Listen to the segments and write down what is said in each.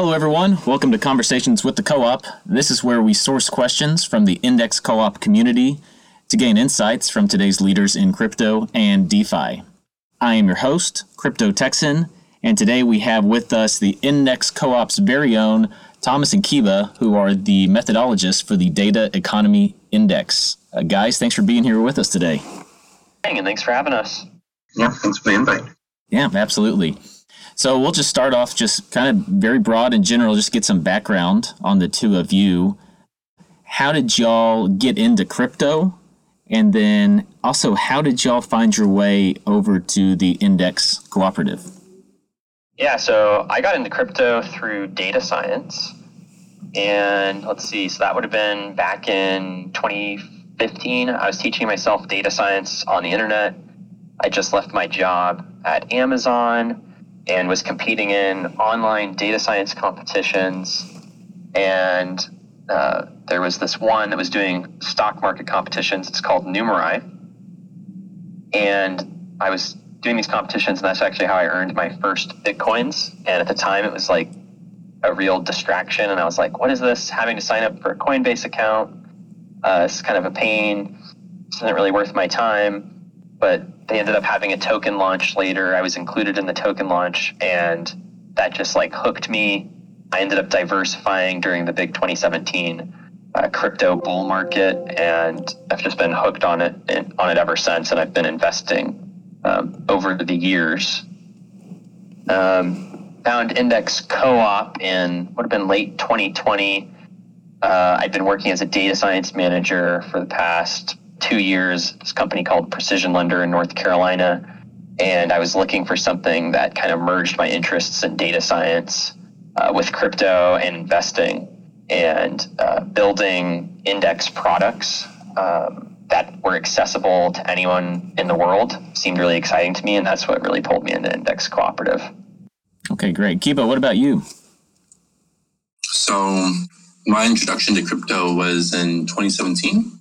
Hello, everyone. Welcome to Conversations with the Co op. This is where we source questions from the Index Co op community to gain insights from today's leaders in crypto and DeFi. I am your host, Crypto Texan, and today we have with us the Index Co op's very own Thomas and Kiba, who are the methodologists for the Data Economy Index. Uh, guys, thanks for being here with us today. And thanks for having us. Yeah, thanks for the invite. Yeah, absolutely. So we'll just start off just kind of very broad and general, just get some background on the two of you. How did y'all get into crypto? And then also, how did y'all find your way over to the Index Cooperative? Yeah, so I got into crypto through data science. And let's see, so that would have been back in 2015. I was teaching myself data science on the internet. I just left my job at Amazon and was competing in online data science competitions. And uh, there was this one that was doing stock market competitions. It's called Numerai. And I was doing these competitions, and that's actually how I earned my first Bitcoins. And at the time, it was like a real distraction. And I was like, what is this? Having to sign up for a Coinbase account. Uh, it's kind of a pain. This isn't really worth my time. But they ended up having a token launch later. I was included in the token launch, and that just like hooked me. I ended up diversifying during the big 2017 uh, crypto bull market, and I've just been hooked on it and on it ever since. And I've been investing um, over the years. Um, found Index Co-op in would have been late 2020. Uh, I've been working as a data science manager for the past two years, this company called Precision Lender in North Carolina. And I was looking for something that kind of merged my interests in data science uh, with crypto and investing and uh, building index products um, that were accessible to anyone in the world seemed really exciting to me. And that's what really pulled me into Index Cooperative. Okay, great. Kiba, what about you? So, my introduction to crypto was in 2017.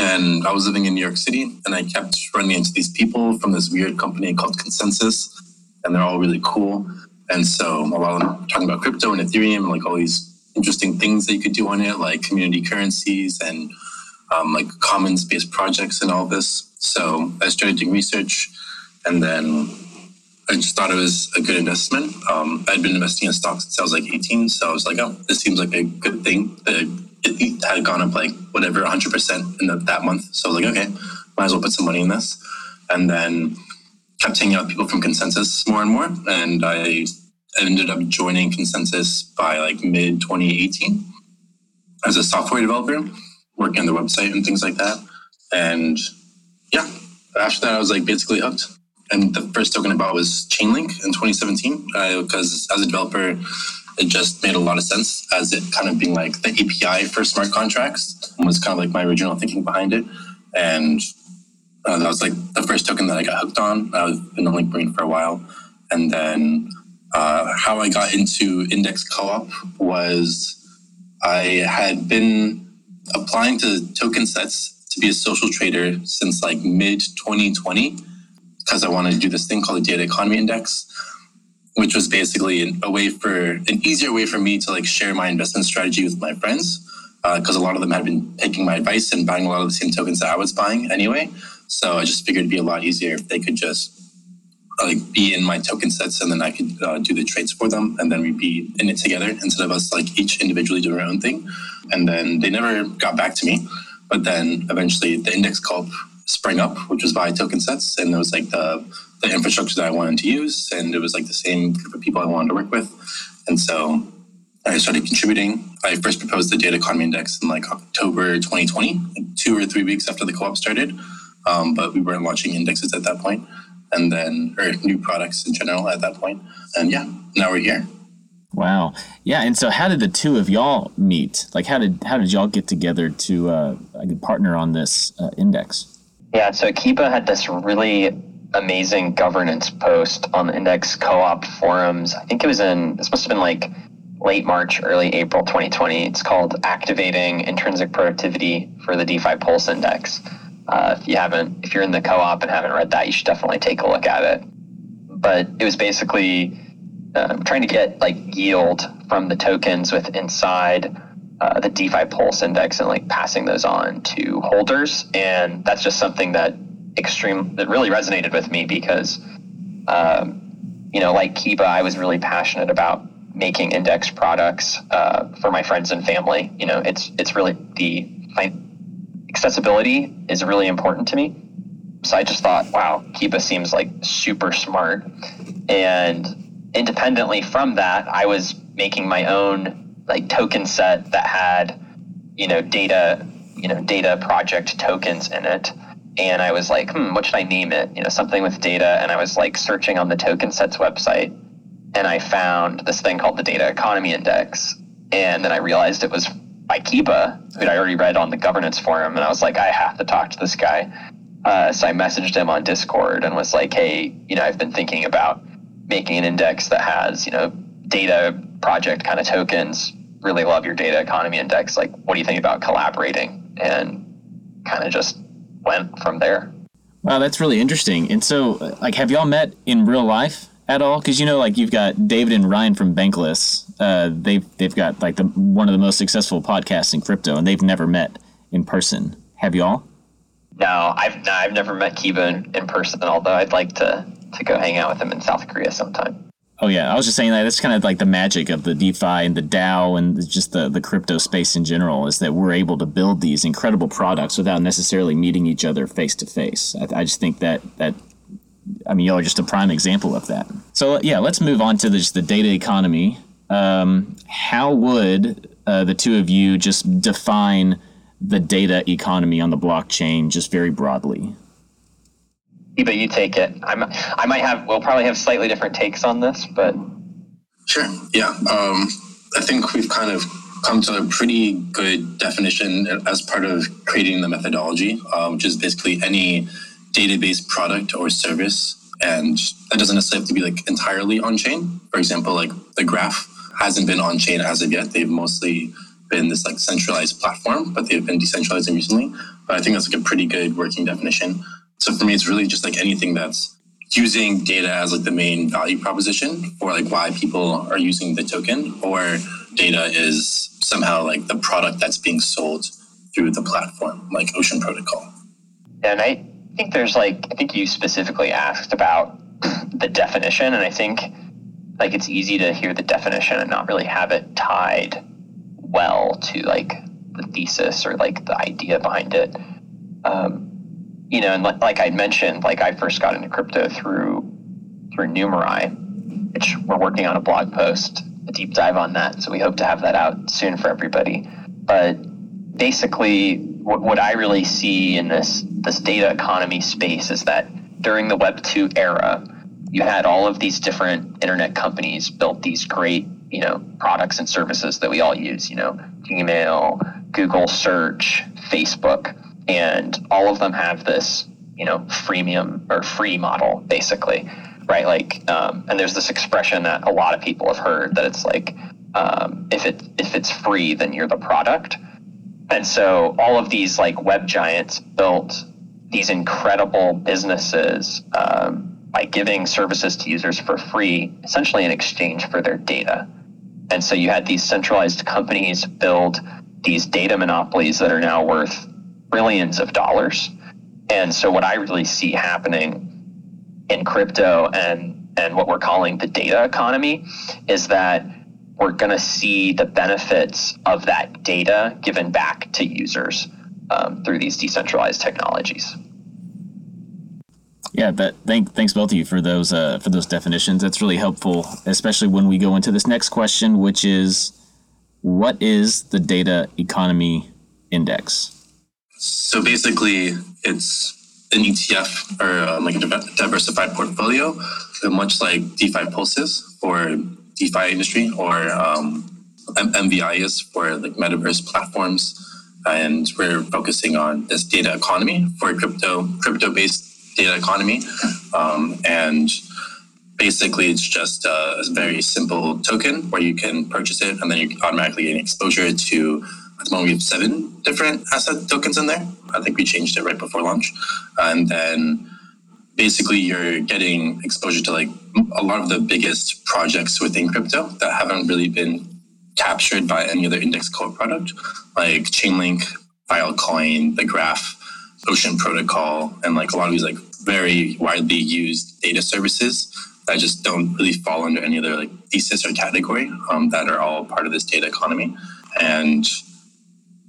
And I was living in New York City and I kept running into these people from this weird company called ConsenSys. And they're all really cool. And so a lot of them talking about crypto and Ethereum and like all these interesting things that you could do on it, like community currencies and um, like commons based projects and all this. So I started doing research and then I just thought it was a good investment. Um, I'd been investing in stocks since I was like 18. So I was like, oh, this seems like a good thing it had gone up like whatever 100% in the, that month. So like, okay, might as well put some money in this. And then kept hanging out with people from ConsenSys more and more. And I ended up joining ConsenSys by like mid 2018 as a software developer, working on the website and things like that. And yeah, after that, I was like basically hooked. And the first token I bought was Chainlink in 2017 because as a developer, it just made a lot of sense as it kind of being like the API for smart contracts was kind of like my original thinking behind it. And uh, that was like the first token that I got hooked on. I've been on Linkbrain for a while. And then uh, how I got into Index Co-op was I had been applying to token sets to be a social trader since like mid 2020 because I wanted to do this thing called the Data Economy Index which was basically a way for an easier way for me to like share my investment strategy with my friends because uh, a lot of them had been taking my advice and buying a lot of the same tokens that I was buying anyway. So I just figured it'd be a lot easier if they could just like be in my token sets and then I could uh, do the trades for them and then we'd be in it together instead of us like each individually doing our own thing. And then they never got back to me. But then eventually the index co-op sprang up, which was by TokenSets, and it was like the the infrastructure that I wanted to use, and it was like the same group of people I wanted to work with, and so I started contributing. I first proposed the Data Economy Index in like October 2020, like two or three weeks after the co-op started, um, but we weren't launching indexes at that point, and then or new products in general at that point. point, and yeah, now we're here. Wow. Yeah. And so, how did the two of y'all meet? Like, how did how did y'all get together to uh, partner on this uh, index? Yeah. So Kiba had this really amazing governance post on the Index Co-op forums. I think it was in this must have been like late March, early April 2020. It's called Activating Intrinsic Productivity for the DeFi Pulse Index. Uh, if you haven't, if you're in the co-op and haven't read that, you should definitely take a look at it. But it was basically um, trying to get like yield from the tokens with inside uh, the DeFi Pulse index and like passing those on to holders. And that's just something that extreme that really resonated with me because, um, you know, like Kiba, I was really passionate about making index products uh, for my friends and family. You know, it's it's really the accessibility is really important to me. So I just thought, wow, Kiba seems like super smart. And independently from that, I was making my own like token set that had, you know, data, you know, data project tokens in it. And I was like, hmm, what should I name it? You know, something with data. And I was like searching on the token sets website and I found this thing called the Data Economy Index. And then I realized it was by Kiba, who I already read on the governance forum. And I was like, I have to talk to this guy. Uh, so I messaged him on Discord and was like, hey, you know, I've been thinking about making an index that has, you know, data project kind of tokens. Really love your data economy index. Like, what do you think about collaborating? And kind of just went from there. Wow, that's really interesting. And so, like, have y'all met in real life at all? Because you know, like, you've got David and Ryan from Bankless. Uh, they've they've got like the one of the most successful podcasts in crypto, and they've never met in person. Have y'all? No, I've no, I've never met Kiba in, in person. Although I'd like to to go hang out with him in South Korea sometime. Oh yeah, I was just saying that that's kind of like the magic of the DeFi and the DAO and just the the crypto space in general is that we're able to build these incredible products without necessarily meeting each other face to face. I just think that that I mean, y'all are just a prime example of that. So yeah, let's move on to this, the data economy. Um, how would uh, the two of you just define the data economy on the blockchain just very broadly? But you take it. I'm, I might have, we'll probably have slightly different takes on this, but. Sure. Yeah. Um, I think we've kind of come to a pretty good definition as part of creating the methodology, um, which is basically any database product or service. And that doesn't necessarily have to be like entirely on chain. For example, like the graph hasn't been on chain as of yet. They've mostly been this like centralized platform, but they've been decentralizing recently. But I think that's like a pretty good working definition. So for me, it's really just like anything that's using data as like the main value proposition for like why people are using the token or data is somehow like the product that's being sold through the platform like ocean protocol. And i think there's like i think you specifically asked about the definition and i think like it's easy to hear the definition and not really have it tied well to like the thesis or like the idea behind it. Um, you know, and like I mentioned, like I first got into crypto through through Numerai, which we're working on a blog post, a deep dive on that. So we hope to have that out soon for everybody. But basically, what, what I really see in this this data economy space is that during the Web two era, you had all of these different internet companies built these great you know products and services that we all use. You know, Gmail, Google Search, Facebook and all of them have this you know freemium or free model basically right? Like um, and there's this expression that a lot of people have heard that it's like um, if it if it's free then you're the product. And so all of these like web giants built these incredible businesses um, by giving services to users for free essentially in exchange for their data. And so you had these centralized companies build these data monopolies that are now worth billions of dollars. And so what I really see happening in crypto and and what we're calling the data economy is that we're going to see the benefits of that data given back to users um, through these decentralized technologies. Yeah, but thank, thanks both of you for those uh, for those definitions. That's really helpful, especially when we go into this next question, which is, what is the data economy index? So basically, it's an ETF or um, like a diversified portfolio, much like DeFi Pulses for DeFi industry or um, MVI is for like metaverse platforms. And we're focusing on this data economy for crypto, crypto based data economy. Um, and basically it's just a very simple token where you can purchase it and then you automatically gain exposure to at the moment, we have seven different asset tokens in there. I think we changed it right before launch. And then basically, you're getting exposure to like a lot of the biggest projects within crypto that haven't really been captured by any other index co product, like Chainlink, Filecoin, the Graph, Ocean Protocol, and like a lot of these like very widely used data services that just don't really fall under any other like thesis or category um, that are all part of this data economy. And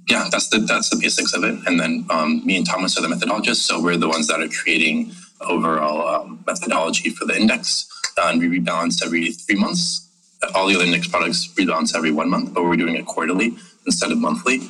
yeah, that's the that's the basics of it. And then um, me and Thomas are the methodologists, so we're the ones that are creating overall um, methodology for the index. Uh, and we rebalance every three months. All the other index products rebalance every one month, but we're doing it quarterly instead of monthly.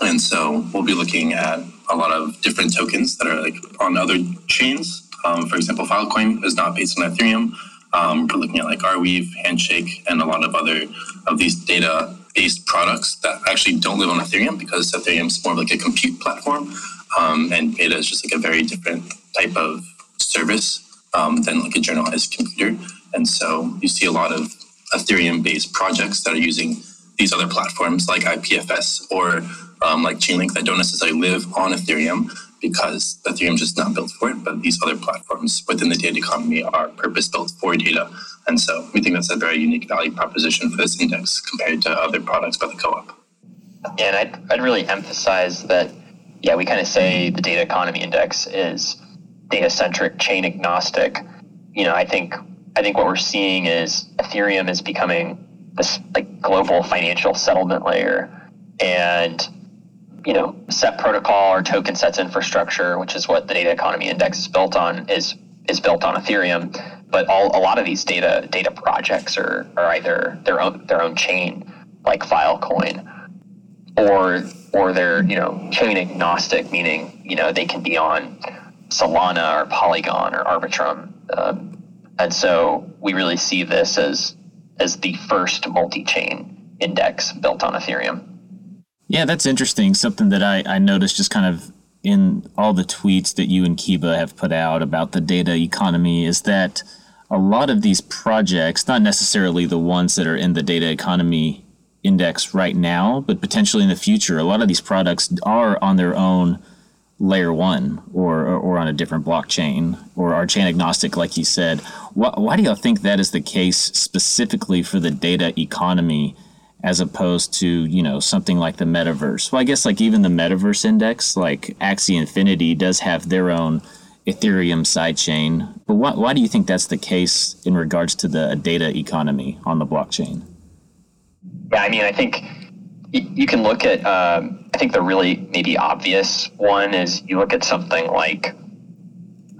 And so we'll be looking at a lot of different tokens that are like on other chains. Um, for example, Filecoin is not based on Ethereum. Um, we're looking at like Arweave, Handshake, and a lot of other of these data based products that actually don't live on Ethereum because Ethereum is more like a compute platform. Um, and Beta is just like a very different type of service um, than like a generalized computer. And so you see a lot of Ethereum based projects that are using these other platforms like IPFS or um, like Chainlink that don't necessarily live on Ethereum because Ethereum is just not built for it. But these other platforms within the data economy are purpose built for data. And so we think that's a very unique value proposition for this index compared to other products by the co-op. And I'd, I'd really emphasize that, yeah, we kind of say the data economy index is data centric, chain agnostic. You know, I think I think what we're seeing is Ethereum is becoming this like global financial settlement layer, and you know, set protocol or token sets infrastructure, which is what the data economy index is built on, is is built on Ethereum. But all a lot of these data data projects are, are either their own their own chain, like Filecoin, or or they're you know chain agnostic, meaning you know they can be on Solana or Polygon or Arbitrum. Um, and so we really see this as as the first multi-chain index built on Ethereum. Yeah, that's interesting. Something that I, I noticed just kind of in all the tweets that you and Kiba have put out about the data economy is that a lot of these projects, not necessarily the ones that are in the data economy index right now, but potentially in the future, a lot of these products are on their own layer one or, or on a different blockchain or are chain agnostic, like you said. Why, why do y'all think that is the case specifically for the data economy as opposed to, you know, something like the metaverse? Well, I guess like even the metaverse index, like Axie Infinity, does have their own Ethereum sidechain. But why, why do you think that's the case in regards to the data economy on the blockchain? Yeah, I mean, I think you can look at um, i think the really maybe obvious one is you look at something like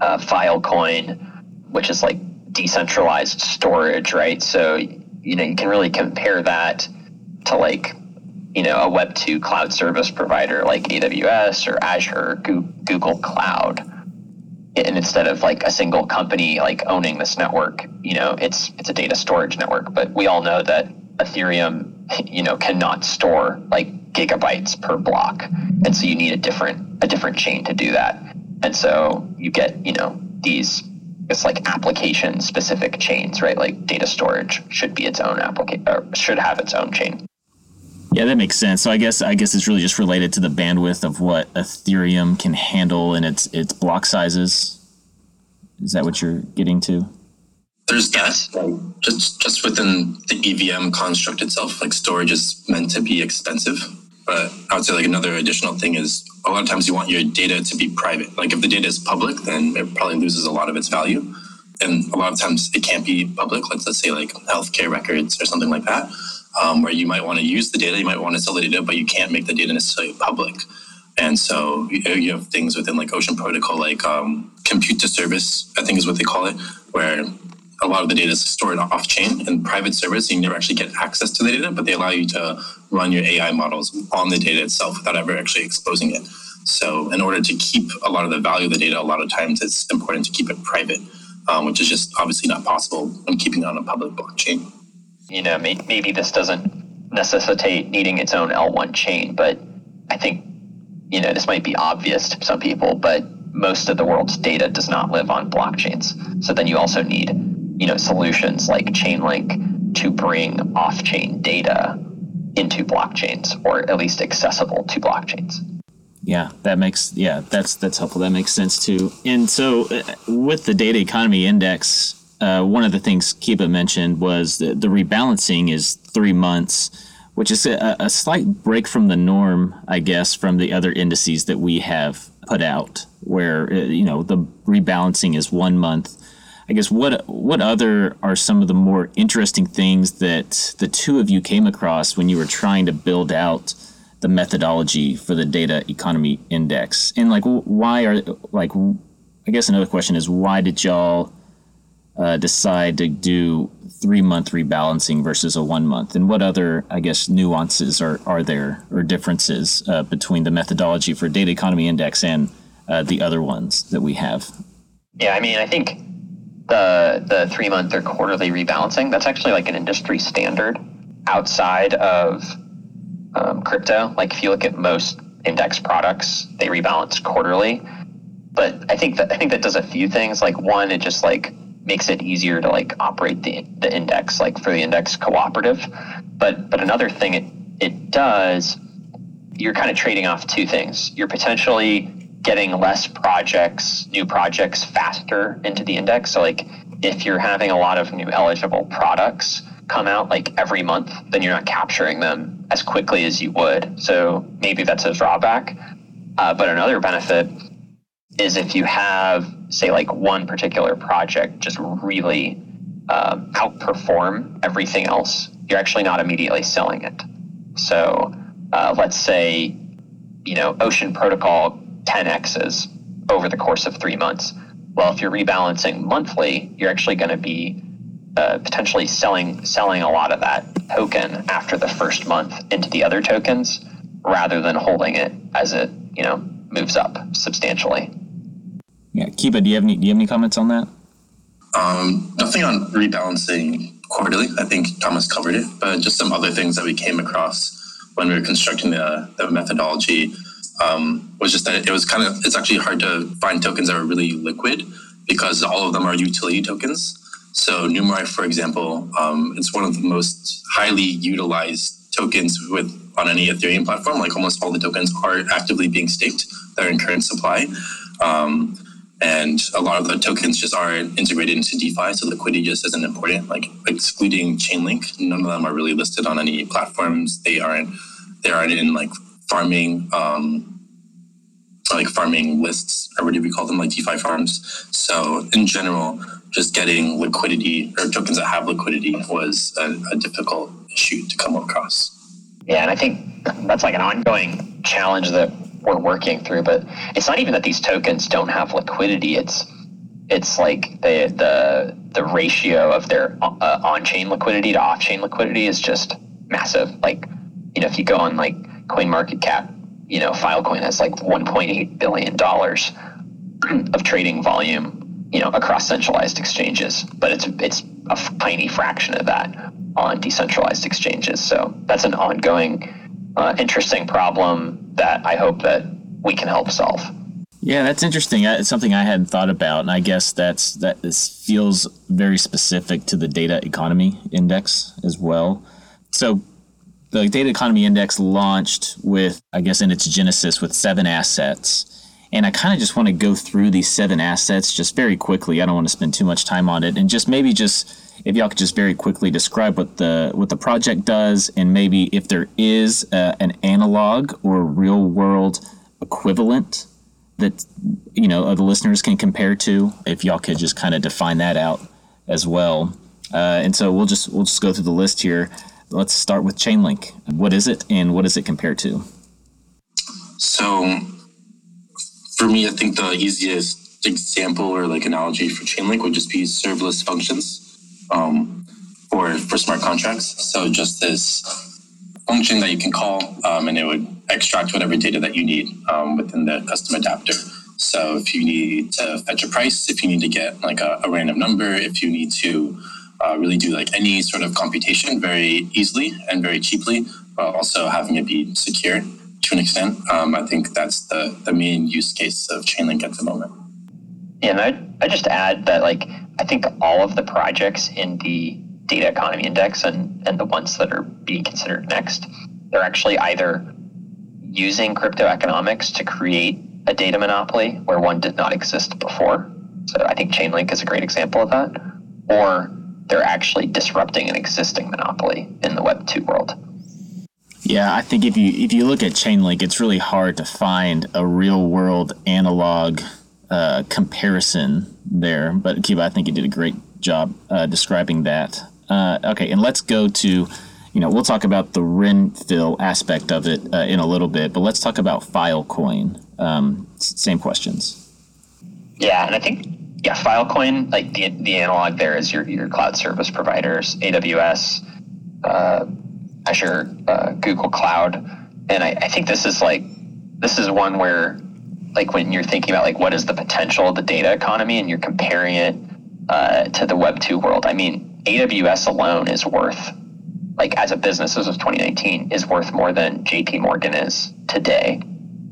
uh, filecoin which is like decentralized storage right so you know you can really compare that to like you know a web 2 cloud service provider like aws or azure or google cloud and instead of like a single company like owning this network you know it's it's a data storage network. But we all know that ethereum you know cannot store like gigabytes per block. And so you need a different a different chain to do that. And so you get you know these it's like application specific chains right? Like data storage should be its own application or should have its own chain yeah that makes sense so i guess i guess it's really just related to the bandwidth of what ethereum can handle and its its block sizes is that what you're getting to there's that like, just just within the EVM construct itself, like storage is meant to be expensive. But I would say like another additional thing is a lot of times you want your data to be private. Like if the data is public, then it probably loses a lot of its value. And a lot of times it can't be public. Let's let's say like healthcare records or something like that, um, where you might want to use the data, you might want to sell the data, but you can't make the data necessarily public. And so you have things within like Ocean Protocol, like um, compute to service, I think is what they call it, where a lot of the data is stored off chain in private service. You never actually get access to the data, but they allow you to run your AI models on the data itself without ever actually exposing it. So, in order to keep a lot of the value of the data, a lot of times it's important to keep it private, um, which is just obviously not possible when keeping it on a public blockchain. You know, maybe this doesn't necessitate needing its own L1 chain, but I think, you know, this might be obvious to some people, but most of the world's data does not live on blockchains. So then you also need you know solutions like Chainlink to bring off-chain data into blockchains or at least accessible to blockchains. Yeah, that makes yeah, that's that's helpful. That makes sense too. And so uh, with the data economy index, uh, one of the things Kiba mentioned was the, the rebalancing is three months, which is a, a slight break from the norm, I guess, from the other indices that we have put out, where uh, you know the rebalancing is one month. I guess what what other are some of the more interesting things that the two of you came across when you were trying to build out the methodology for the data economy index and like why are like i guess another question is why did y'all uh, decide to do three month rebalancing versus a one month and what other i guess nuances are, are there or differences uh, between the methodology for data economy index and uh, the other ones that we have yeah i mean i think the the three month or quarterly rebalancing that's actually like an industry standard outside of um, crypto. Like if you look at most index products, they rebalance quarterly. But I think that I think that does a few things. Like one, it just like makes it easier to like operate the the index, like for the index cooperative. But but another thing it it does, you're kind of trading off two things. You're potentially getting less projects, new projects faster into the index. So like if you're having a lot of new eligible products come out like every month, then you're not capturing them as quickly as you would. So maybe that's a drawback. Uh, but another benefit is if you have, say, like one particular project just really um, outperform everything else, you're actually not immediately selling it. So uh, let's say, you know, Ocean Protocol 10x's over the course of three months. Well, if you're rebalancing monthly, you're actually going to be uh, potentially selling selling a lot of that token after the first month into the other tokens rather than holding it as it you know moves up substantially. Yeah, Kiba, do you have any do you have any comments on that? Um, nothing on rebalancing quarterly. I think Thomas covered it, but just some other things that we came across when we were constructing the, the methodology um, was just that it was kind of it's actually hard to find tokens that are really liquid because all of them are utility tokens. So Numerai, for example, um, it's one of the most highly utilized tokens with on any Ethereum platform. Like almost all the tokens are actively being staked they're in current supply. Um, and a lot of the tokens just aren't integrated into DeFi, so liquidity just isn't important. Like excluding Chainlink, none of them are really listed on any platforms. They aren't they aren't in like farming um, like farming lists or what do we call them like DeFi farms. So in general, just getting liquidity or tokens that have liquidity was a, a difficult issue to come across. Yeah, and I think that's like an ongoing challenge that we're working through. But it's not even that these tokens don't have liquidity. It's it's like the the the ratio of their uh, on-chain liquidity to off-chain liquidity is just massive. Like you know, if you go on like Coin Market Cap, you know, Filecoin has like 1.8 billion dollars of trading volume you know, across centralized exchanges, but it's it's a tiny fraction of that on decentralized exchanges. So that's an ongoing, uh, interesting problem that I hope that we can help solve. Yeah, that's interesting. It's something I hadn't thought about, and I guess that's that this feels very specific to the data economy index as well. So the data economy index launched with, I guess, in its genesis with seven assets and I kind of just want to go through these seven assets just very quickly. I don't want to spend too much time on it, and just maybe just if y'all could just very quickly describe what the what the project does, and maybe if there is uh, an analog or real world equivalent that you know the listeners can compare to. If y'all could just kind of define that out as well. Uh, and so we'll just we'll just go through the list here. Let's start with Chainlink. What is it, and what does it compare to? So for me, I think the easiest example or like analogy for Chainlink would just be serverless functions um, for for smart contracts. So just this function that you can call, um, and it would extract whatever data that you need um, within the custom adapter. So if you need to fetch a price, if you need to get like a, a random number, if you need to uh, really do like any sort of computation very easily and very cheaply, while also having it be secure to an extent. Um, I think that's the, the main use case of Chainlink at the moment. And I I just add that like I think all of the projects in the data economy index and and the ones that are being considered next, they're actually either using crypto economics to create a data monopoly where one did not exist before. So I think Chainlink is a great example of that. or they're actually disrupting an existing monopoly in the Web 2 world. Yeah, I think if you if you look at Chainlink, it's really hard to find a real world analog uh, comparison there. But Kiba, I think you did a great job uh, describing that. Uh, okay, and let's go to, you know, we'll talk about the renFIL aspect of it uh, in a little bit, but let's talk about Filecoin. Um, same questions. Yeah, and I think yeah, Filecoin, like the the analog there is your your cloud service providers, AWS, uh, Azure, Google Cloud, and I, I think this is like this is one where like when you're thinking about like what is the potential of the data economy and you're comparing it uh, to the Web two world. I mean, AWS alone is worth like as a business as of 2019 is worth more than JP Morgan is today.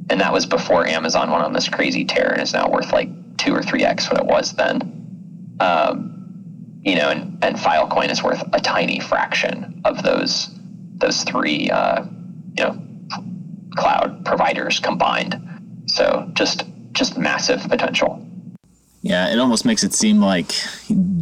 And that was before Amazon went on this crazy tear and is now worth like two or three X what it was then. Um, you know, and, and Filecoin is worth a tiny fraction of those those three uh, you know cloud providers combined. So just just massive potential. Yeah, it almost makes it seem like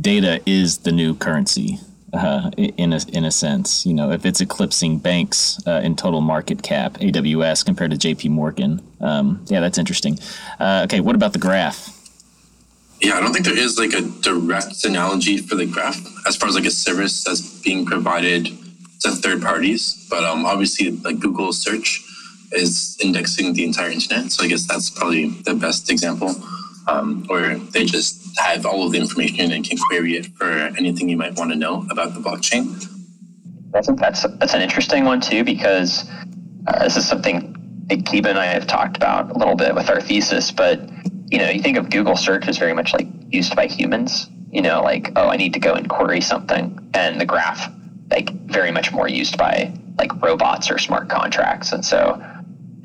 data is the new currency. Uh, in a in a sense, you know, if it's eclipsing banks uh, in total market cap, AWS compared to J.P. Morgan, um, yeah, that's interesting. Uh, okay, what about the graph? Yeah, I don't think there is like a direct analogy for the graph as far as like a service that's being provided to third parties, but um, obviously like Google search is indexing the entire internet, so I guess that's probably the best example um, where they just have all of the information and can query it for anything you might want to know about the blockchain. I think that's that's an interesting one too because uh, this is something Kiba and I have talked about a little bit with our thesis. But you know, you think of Google search as very much like used by humans. You know, like oh, I need to go and query something, and the graph like very much more used by like robots or smart contracts. And so,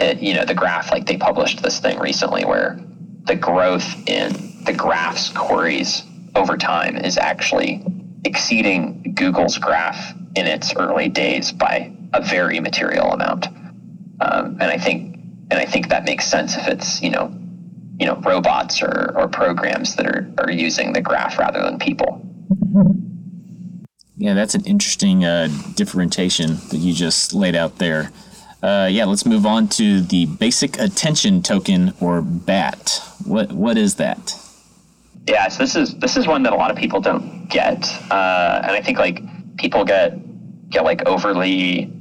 it, you know, the graph like they published this thing recently where the growth in the graph's queries over time is actually exceeding Google's graph in its early days by a very material amount. Um, and I think and I think that makes sense if it's you know you know robots or, or programs that are, are using the graph rather than people. Yeah, that's an interesting uh, differentiation that you just laid out there. Uh, yeah, let's move on to the basic attention token or BAT. What what is that? Yeah, so this is this is one that a lot of people don't get, uh, and I think like people get get like overly,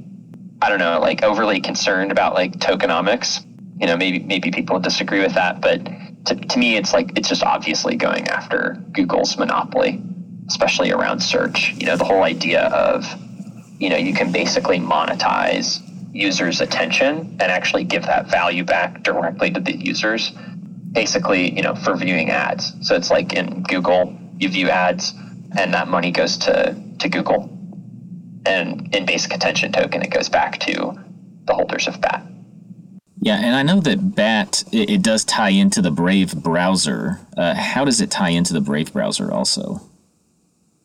I don't know, like overly concerned about like tokenomics. You know, maybe maybe people disagree with that, but to, to me, it's like it's just obviously going after Google's monopoly, especially around search. You know, the whole idea of you know you can basically monetize users' attention and actually give that value back directly to the users basically, you know, for viewing ads. So it's like in Google, you view ads and that money goes to, to Google. And in basic attention token, it goes back to the holders of BAT. Yeah, and I know that BAT it, it does tie into the Brave browser. Uh, how does it tie into the Brave browser also?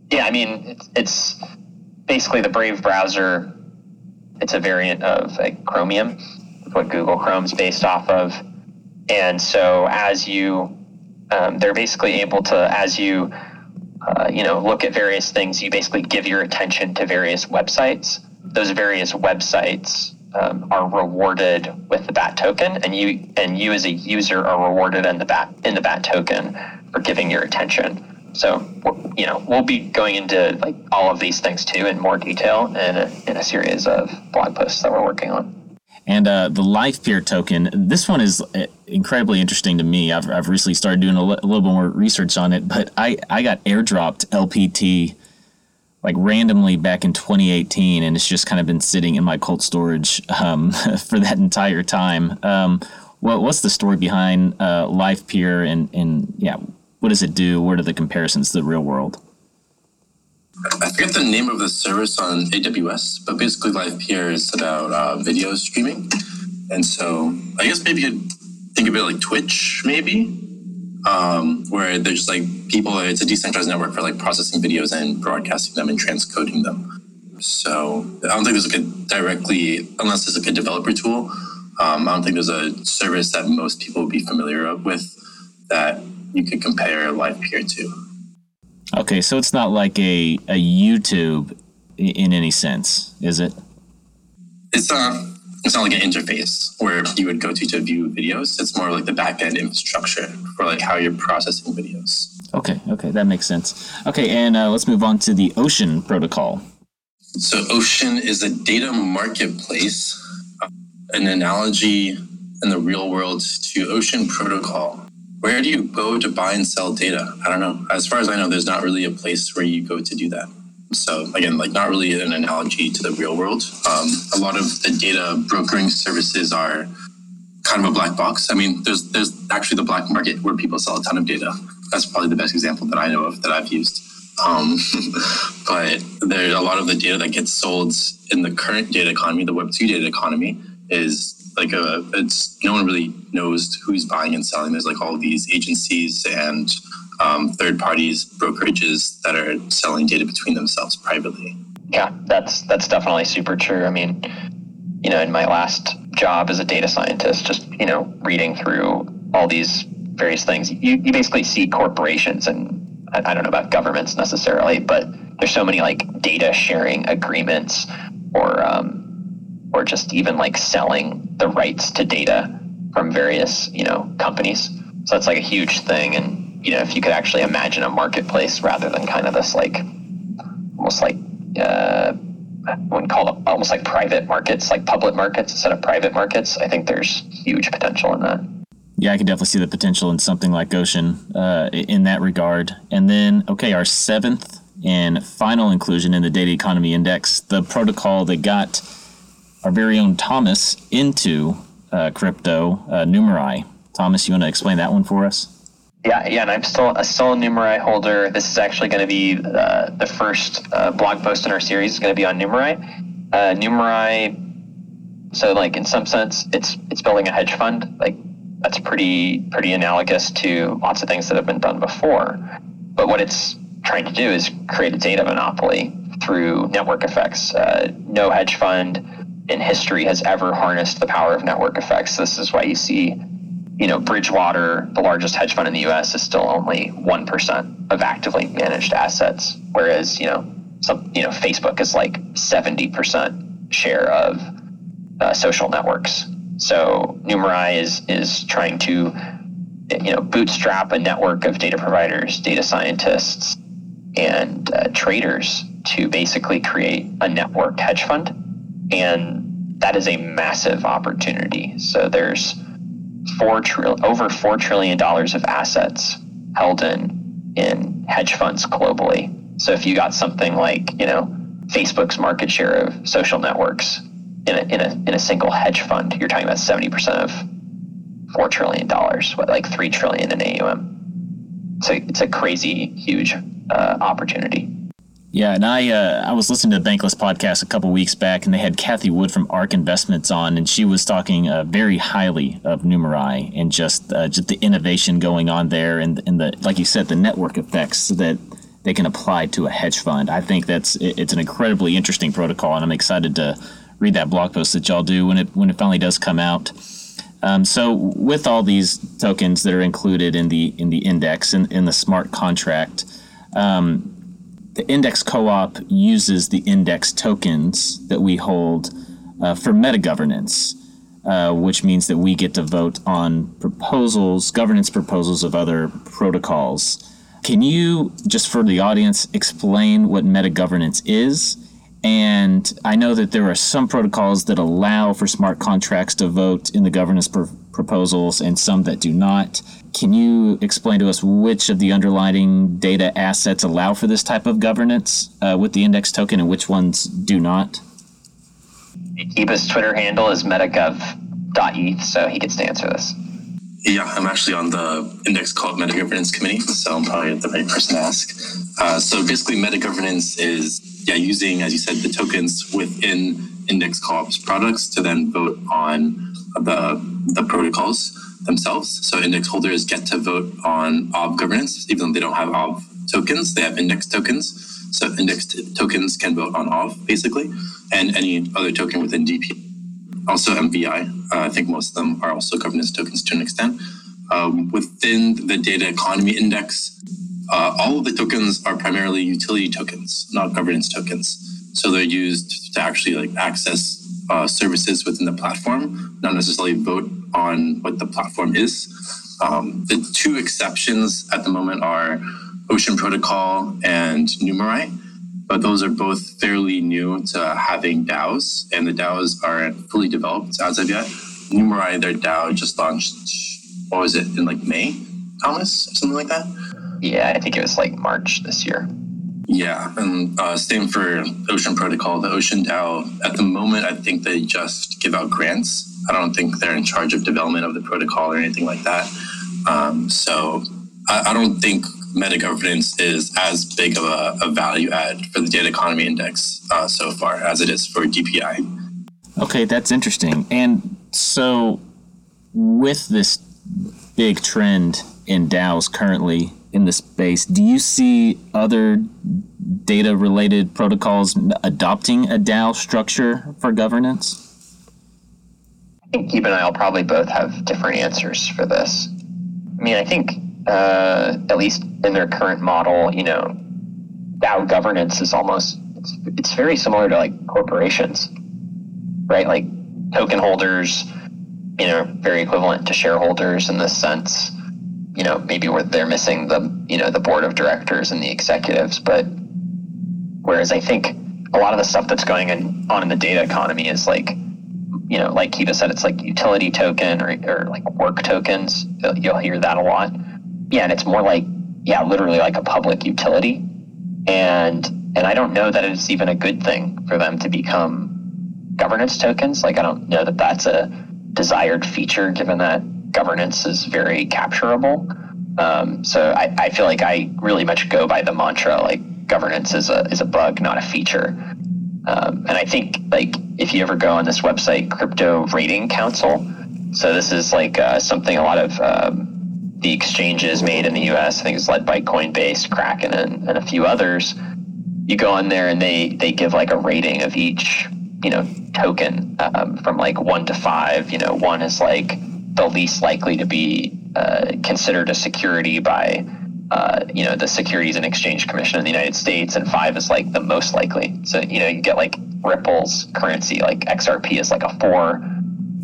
Yeah, I mean it's, it's basically the Brave browser. It's a variant of like Chromium, what Google Chrome's based off of. And so as you, um, they're basically able to, as you, uh, you know, look at various things, you basically give your attention to various websites. Those various websites um, are rewarded with the BAT token, and you and you as a user are rewarded in the BAT in the BAT token for giving your attention. So you know we'll be going into like all of these things too in more detail in a, in a series of blog posts that we're working on. And uh, the LivePeer token, this one is uh, incredibly interesting to me. I've, I've recently started doing a, l- a little bit more research on it, but I, I got airdropped LPT like randomly back in 2018, and it's just kind of been sitting in my cold storage um, for that entire time. Um, what, what's the story behind uh, LivePeer, and, and yeah, what does it do? What are the comparisons to the real world? I forget the name of the service on AWS, but basically LivePeer is about uh, video streaming. And so I guess maybe you could think of it like Twitch, maybe, um, where there's like people, it's a decentralized network for like processing videos and broadcasting them and transcoding them. So I don't think there's like a directly, unless it's like a developer tool, um, I don't think there's a service that most people would be familiar with that you could compare LivePeer to. Okay, so it's not like a, a YouTube in any sense, is it? It's not. It's not like an interface where you would go to to view videos. It's more like the backend infrastructure for like how you're processing videos. Okay, okay, that makes sense. Okay, and uh, let's move on to the Ocean protocol. So Ocean is a data marketplace, an analogy in the real world to Ocean Protocol. Where do you go to buy and sell data? I don't know. As far as I know, there's not really a place where you go to do that. So again, like not really an analogy to the real world. Um, a lot of the data brokering services are kind of a black box. I mean, there's there's actually the black market where people sell a ton of data. That's probably the best example that I know of that I've used. Um, but there's a lot of the data that gets sold in the current data economy, the Web two data economy, is like a it's no one really knows who's buying and selling. There's like all these agencies and um, third parties, brokerages that are selling data between themselves privately. Yeah, that's that's definitely super true. I mean, you know, in my last job as a data scientist, just you know, reading through all these various things, you, you basically see corporations and I, I don't know about governments necessarily, but there's so many like data sharing agreements or um, or just even like selling the rights to data from various you know companies. So that's like a huge thing, and you know, if you could actually imagine a marketplace rather than kind of this like almost like uh, I wouldn't call it almost like private markets, like public markets instead of private markets. I think there's huge potential in that. Yeah, I can definitely see the potential in something like Ocean uh, in that regard. And then, okay, our seventh and final inclusion in the Data Economy Index, the protocol that got our very own Thomas into uh, crypto, uh, Numerai. Thomas, you want to explain that one for us? Yeah, yeah, and I'm still a still a Numerai holder. This is actually going to be uh, the first uh, blog post in our series. is going to be on Numerai. Uh, Numerai. So, like in some sense, it's it's building a hedge fund. Like that's pretty pretty analogous to lots of things that have been done before. But what it's trying to do is create a data monopoly through network effects. Uh, no hedge fund in history has ever harnessed the power of network effects. This is why you see you know, Bridgewater, the largest hedge fund in the U.S., is still only one percent of actively managed assets, whereas you know, some you know, Facebook is like seventy percent share of uh, social networks. So Numerai is is trying to you know bootstrap a network of data providers, data scientists, and uh, traders to basically create a networked hedge fund, and that is a massive opportunity. So there's four trillion, over four trillion dollars of assets held in in hedge funds globally. So if you got something like you know Facebook's market share of social networks in a in a in a single hedge fund, you're talking about seventy percent of four trillion dollars, what like three trillion in AUM. So it's a crazy huge uh, opportunity. Yeah, and I uh, I was listening to the Bankless podcast a couple weeks back, and they had Cathie Wood from ARK Investments on, and she was talking uh, very highly of Numerai and just uh, just the innovation going on there, and and the like you said, the network effects that they can apply to a hedge fund. I think that's it's an incredibly interesting protocol, and I'm excited to read that blog post that y'all do when it when it finally does come out. Um, so with all these tokens that are included in the in the index and in, in the smart contract. Um, the index co-op uses the index tokens that we hold uh, for meta governance, uh, which means that we get to vote on proposals, governance proposals of other protocols. Can you, just for the audience, explain what meta governance is? And I know that there are some protocols that allow for smart contracts to vote in the governance pr- proposals and some that do not. Can you explain to us which of the underlying data assets allow for this type of governance uh, with the index token and which ones do not? Kiba's Twitter handle is metagov.eth, so he gets to answer this. Yeah, I'm actually on the index called meta governance committee, so I'm probably the right person to ask. Uh, so basically, meta governance is yeah using, as you said, the tokens within index co-op's products to then vote on the the protocols themselves. So index holders get to vote on Aave governance, even though they don't have Aave tokens, they have index tokens. So index tokens can vote on Aave basically, and any other token within DP. Also MVI. Uh, I think most of them are also governance tokens to an extent. Um, within the data economy index, uh, all of the tokens are primarily utility tokens, not governance tokens. So they're used to actually like access uh, services within the platform, not necessarily vote on what the platform is. Um, the two exceptions at the moment are Ocean Protocol and Numerai, but those are both fairly new to having DAOs, and the DAOs aren't fully developed as of yet. Numerai, their DAO just launched, what was it, in like May, Thomas, something like that? Yeah, I think it was like March this year. Yeah, and uh, same for Ocean Protocol. The Ocean DAO, at the moment, I think they just give out grants. I don't think they're in charge of development of the protocol or anything like that. Um, so I, I, don't think meta governance is as big of a, a value add for the data economy index uh, so far as it is for DPI. Okay, that's interesting. And so, with this big trend in DAOs currently in the space, do you see other data related protocols adopting a DAO structure for governance? I think Keeb and I will probably both have different answers for this. I mean, I think uh, at least in their current model, you know, DAO governance is almost it's, it's very similar to like corporations, right? Like token holders, you know, very equivalent to shareholders in this sense. You know, maybe where they're missing the you know the board of directors and the executives, but whereas I think a lot of the stuff that's going on in the data economy is like you know, like Kiba said, it's like utility token or, or like work tokens. You'll hear that a lot. Yeah, and it's more like yeah, literally like a public utility. And and I don't know that it's even a good thing for them to become governance tokens. Like I don't know that that's a desired feature, given that governance is very capturable. Um, so I, I feel like I really much go by the mantra like governance is a is a bug, not a feature. Um, and I think like if you ever go on this website, Crypto Rating Council. So this is like uh, something a lot of um, the exchanges made in the U.S. I think it's led by Coinbase, Kraken, and, and a few others. You go on there and they they give like a rating of each you know token um, from like one to five. You know, one is like the least likely to be uh, considered a security by uh, you know the Securities and Exchange Commission in the United States, and five is like the most likely. So you know you get like Ripple's currency, like XRP is like a four,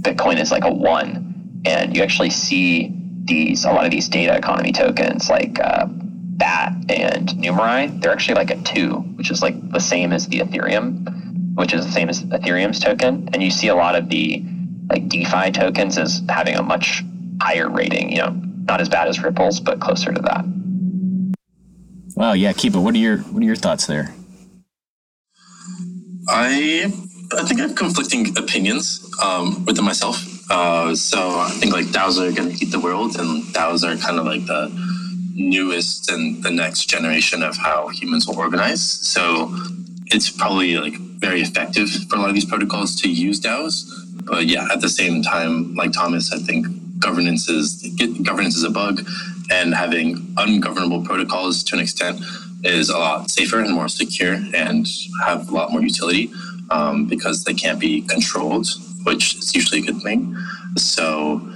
Bitcoin is like a one, and you actually see these a lot of these data economy tokens like uh, BAT and Numerai. They're actually like a two, which is like the same as the Ethereum, which is the same as Ethereum's token, and you see a lot of the like DeFi tokens is having a much higher rating. You know, not as bad as Ripple's, but closer to that. Wow, yeah, Kiba. What are your what are your thoughts there? I I think I have conflicting opinions um, within myself. Uh, so I think like DAOs are going to heat the world, and DAOs are kind of like the newest and the next generation of how humans will organize. So it's probably like very effective for a lot of these protocols to use DAOs. But yeah, at the same time, like Thomas, I think governance is governance is a bug, and having ungovernable protocols to an extent is a lot safer and more secure and have a lot more utility um, because they can't be controlled, which is usually a good thing. So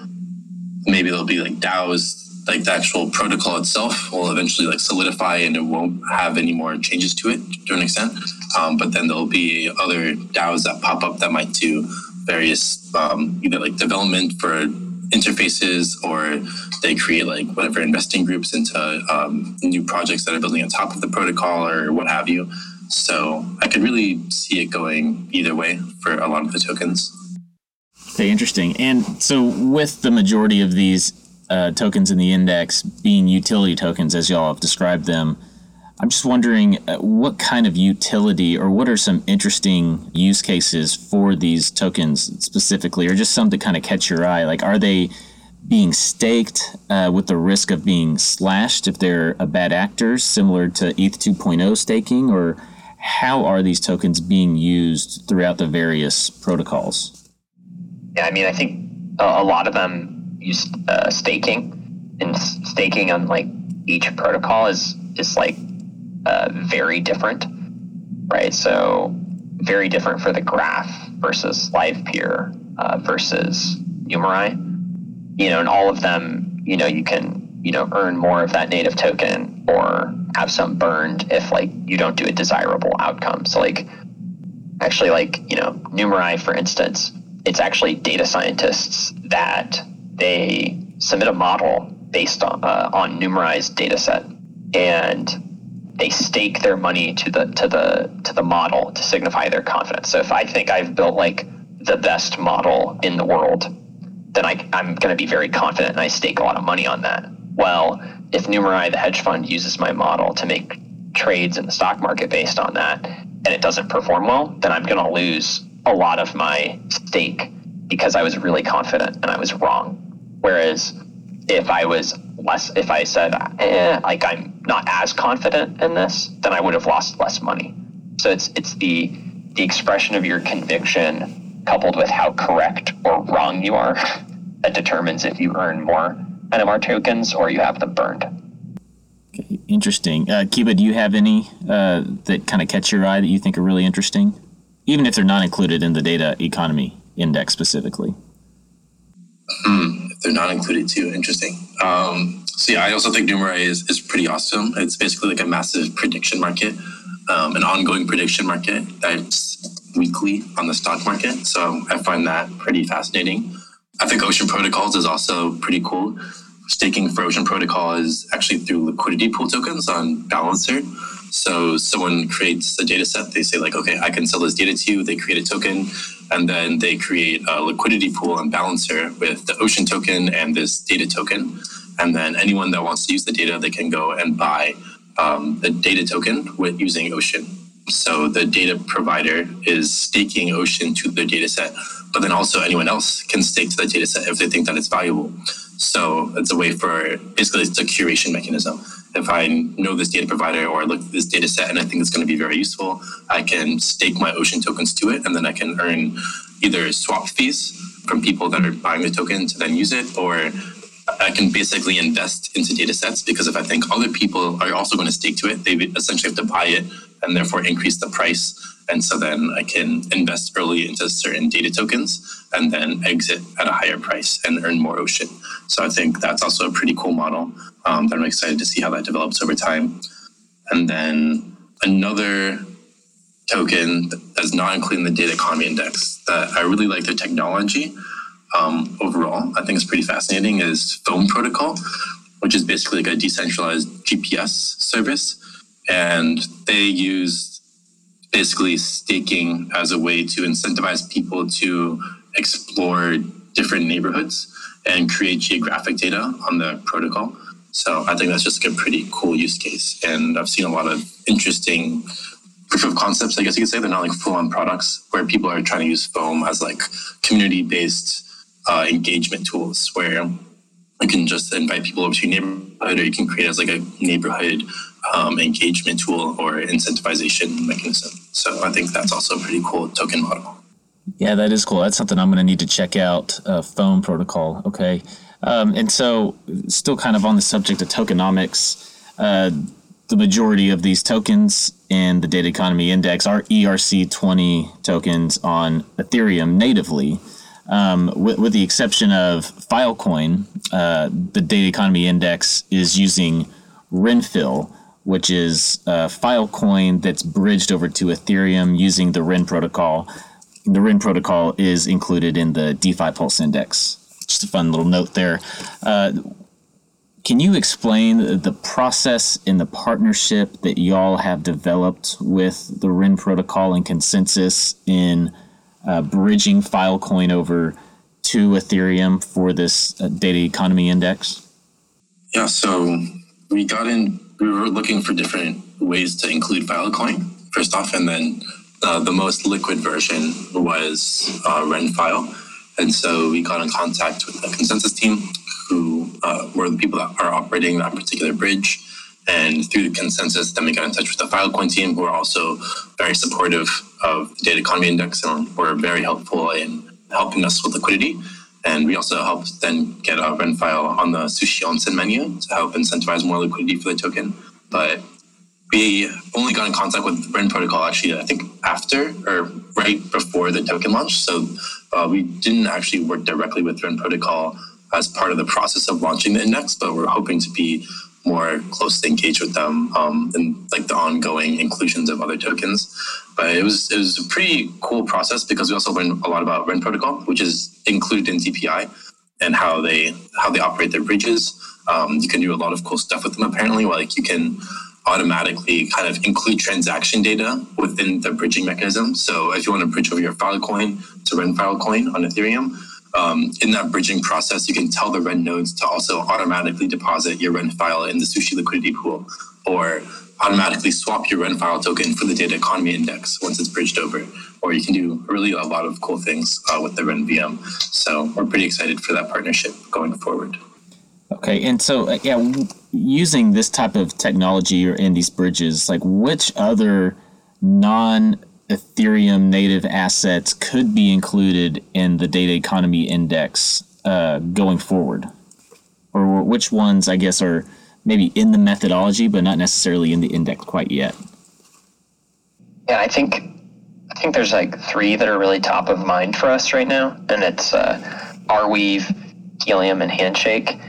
maybe there'll be like DAOs, like the actual protocol itself will eventually like solidify and it won't have any more changes to it to an extent. Um, but then there'll be other DAOs that pop up that might do various um, either like development for interfaces or they create like whatever investing groups into um, new projects that are building on top of the protocol or what have you. So I could really see it going either way for a lot of the tokens. Okay, interesting. And so with the majority of these uh, tokens in the index being utility tokens, as y'all have described them, I'm just wondering uh, what kind of utility or what are some interesting use cases for these tokens specifically, or just some to kind of catch your eye? Like, are they being staked uh, with the risk of being slashed if they're a bad actor, similar to ETH 2.0 staking, or how are these tokens being used throughout the various protocols? Yeah, I mean, I think a lot of them use uh, staking, and staking on like each protocol is is like uh, very different, right? So very different for the graph versus Livepeer uh, versus Numerai. You know, and all of them, you know, you can you know, earn more of that native token or have some burned if like you don't do a desirable outcome. So like actually like, you know, Numerai, for instance, it's actually data scientists that they submit a model based on, uh, on Numerai's data set and they stake their money to the to the to the model to signify their confidence. So if I think I've built like the best model in the world, then I, I'm going to be very confident and I stake a lot of money on that. Well, if Numerai, the hedge fund, uses my model to make trades in the stock market based on that, and it doesn't perform well, then I'm going to lose a lot of my stake because I was really confident and I was wrong. Whereas if I was less, if I said, eh, like I'm not as confident in this, then I would have lost less money. So it's it's the the expression of your conviction coupled with how correct or wrong you are that determines if you earn more NMR tokens or you have them burned. Okay, interesting. Uh, Kiba, do you have any uh, that kind of catch your eye that you think are really interesting, even if they're not included in the data economy index specifically? Hmm, if they're not included too, interesting. Um, so yeah, I also think Numerai is, is pretty awesome. It's basically like a massive prediction market, um, an ongoing prediction market that's weekly on the stock market. So I find that pretty fascinating. I think Ocean Protocols is also pretty cool. Staking for Ocean Protocol is actually through liquidity pool tokens on Balancer. So someone creates a data set. They say like, okay, I can sell this data to you. They create a token, and then they create a liquidity pool and Balancer with the Ocean token and this data token. And then anyone that wants to use the data, they can go and buy um, the data token with using Ocean. So the data provider is staking Ocean to their data set, but then also anyone else can stake to that data set if they think that it's valuable. So it's a way for basically it's a curation mechanism. If I know this data provider or look at this data set and I think it's going to be very useful, I can stake my Ocean tokens to it and then I can earn either swap fees from people that are buying the token to then use it or I can basically invest into data sets because if I think other people are also going to stake to it, they essentially have to buy it and therefore increase the price. And so then I can invest early into certain data tokens and then exit at a higher price and earn more ocean. So I think that's also a pretty cool model um, that I'm excited to see how that develops over time. And then another token that's not included in the data economy index that I really like their technology um, overall, I think it's pretty fascinating is Foam Protocol, which is basically like a decentralized GPS service. And they use basically staking as a way to incentivize people to explore different neighborhoods and create geographic data on the protocol. So I think that's just like a pretty cool use case. And I've seen a lot of interesting proof of concepts, I guess you could say. They're not like full on products where people are trying to use foam as like community based uh, engagement tools where you can just invite people over to your neighborhood or you can create as like a neighborhood um, engagement tool or incentivization mechanism. So I think that's also a pretty cool token model. Yeah, that is cool. That's something I'm going to need to check out. Uh, Foam protocol. Okay. Um, and so, still kind of on the subject of tokenomics, uh, the majority of these tokens in the data economy index are ERC20 tokens on Ethereum natively. Um, with, with, the exception of Filecoin, uh, the data economy index is using renFIL, which is a Filecoin that's bridged over to Ethereum using the Ren protocol. The Ren protocol is included in the DeFi Pulse index. Just a fun little note there. Uh, can you explain the process and the partnership that y'all have developed with the Ren protocol and ConsenSys in uh, bridging Filecoin over to Ethereum for this uh, data economy index? Yeah, so we got in, we were looking for different ways to include Filecoin, first off, and then uh, the most liquid version was uh, renFIL. And so we got in contact with the ConsenSys team, who uh, were the people that are operating that particular bridge. And through the ConsenSys, then we got in touch with the Filecoin team, who are also very supportive of the Data Economy Index and were very helpful in helping us with liquidity. And we also helped then get a renFIL on the Sushi Onsen menu to help incentivize more liquidity for the token. But we only got in contact with Ren Protocol actually, I think, after or right before the token launch. So uh, we didn't actually work directly with Ren Protocol as part of the process of launching the index, but we're hoping to be more closely engaged with them um, in like the ongoing inclusions of other tokens. But it was it was a pretty cool process because we also learned a lot about Ren protocol, which is included in DPI, and how they how they operate their bridges. Um, you can do a lot of cool stuff with them apparently. Like you can automatically kind of include transaction data within the bridging mechanism. So if you want to bridge over your Filecoin to Ren Filecoin on Ethereum, um, in that bridging process, you can tell the Ren nodes to also automatically deposit your renFIL in the Sushi liquidity pool or automatically swap your renFIL token for the data economy index once it's bridged over. Or you can do really a lot of cool things uh, with the Ren VM. So we're pretty excited for that partnership going forward. Okay, and so uh, yeah, using this type of technology or in these bridges, like which other non Ethereum native assets could be included in the data economy index uh, going forward? Or which ones, I guess, are maybe in the methodology, but not necessarily in the index quite yet? Yeah, I think I think there's like three that are really top of mind for us right now, and it's uh, Arweave, Helium, and Handshake.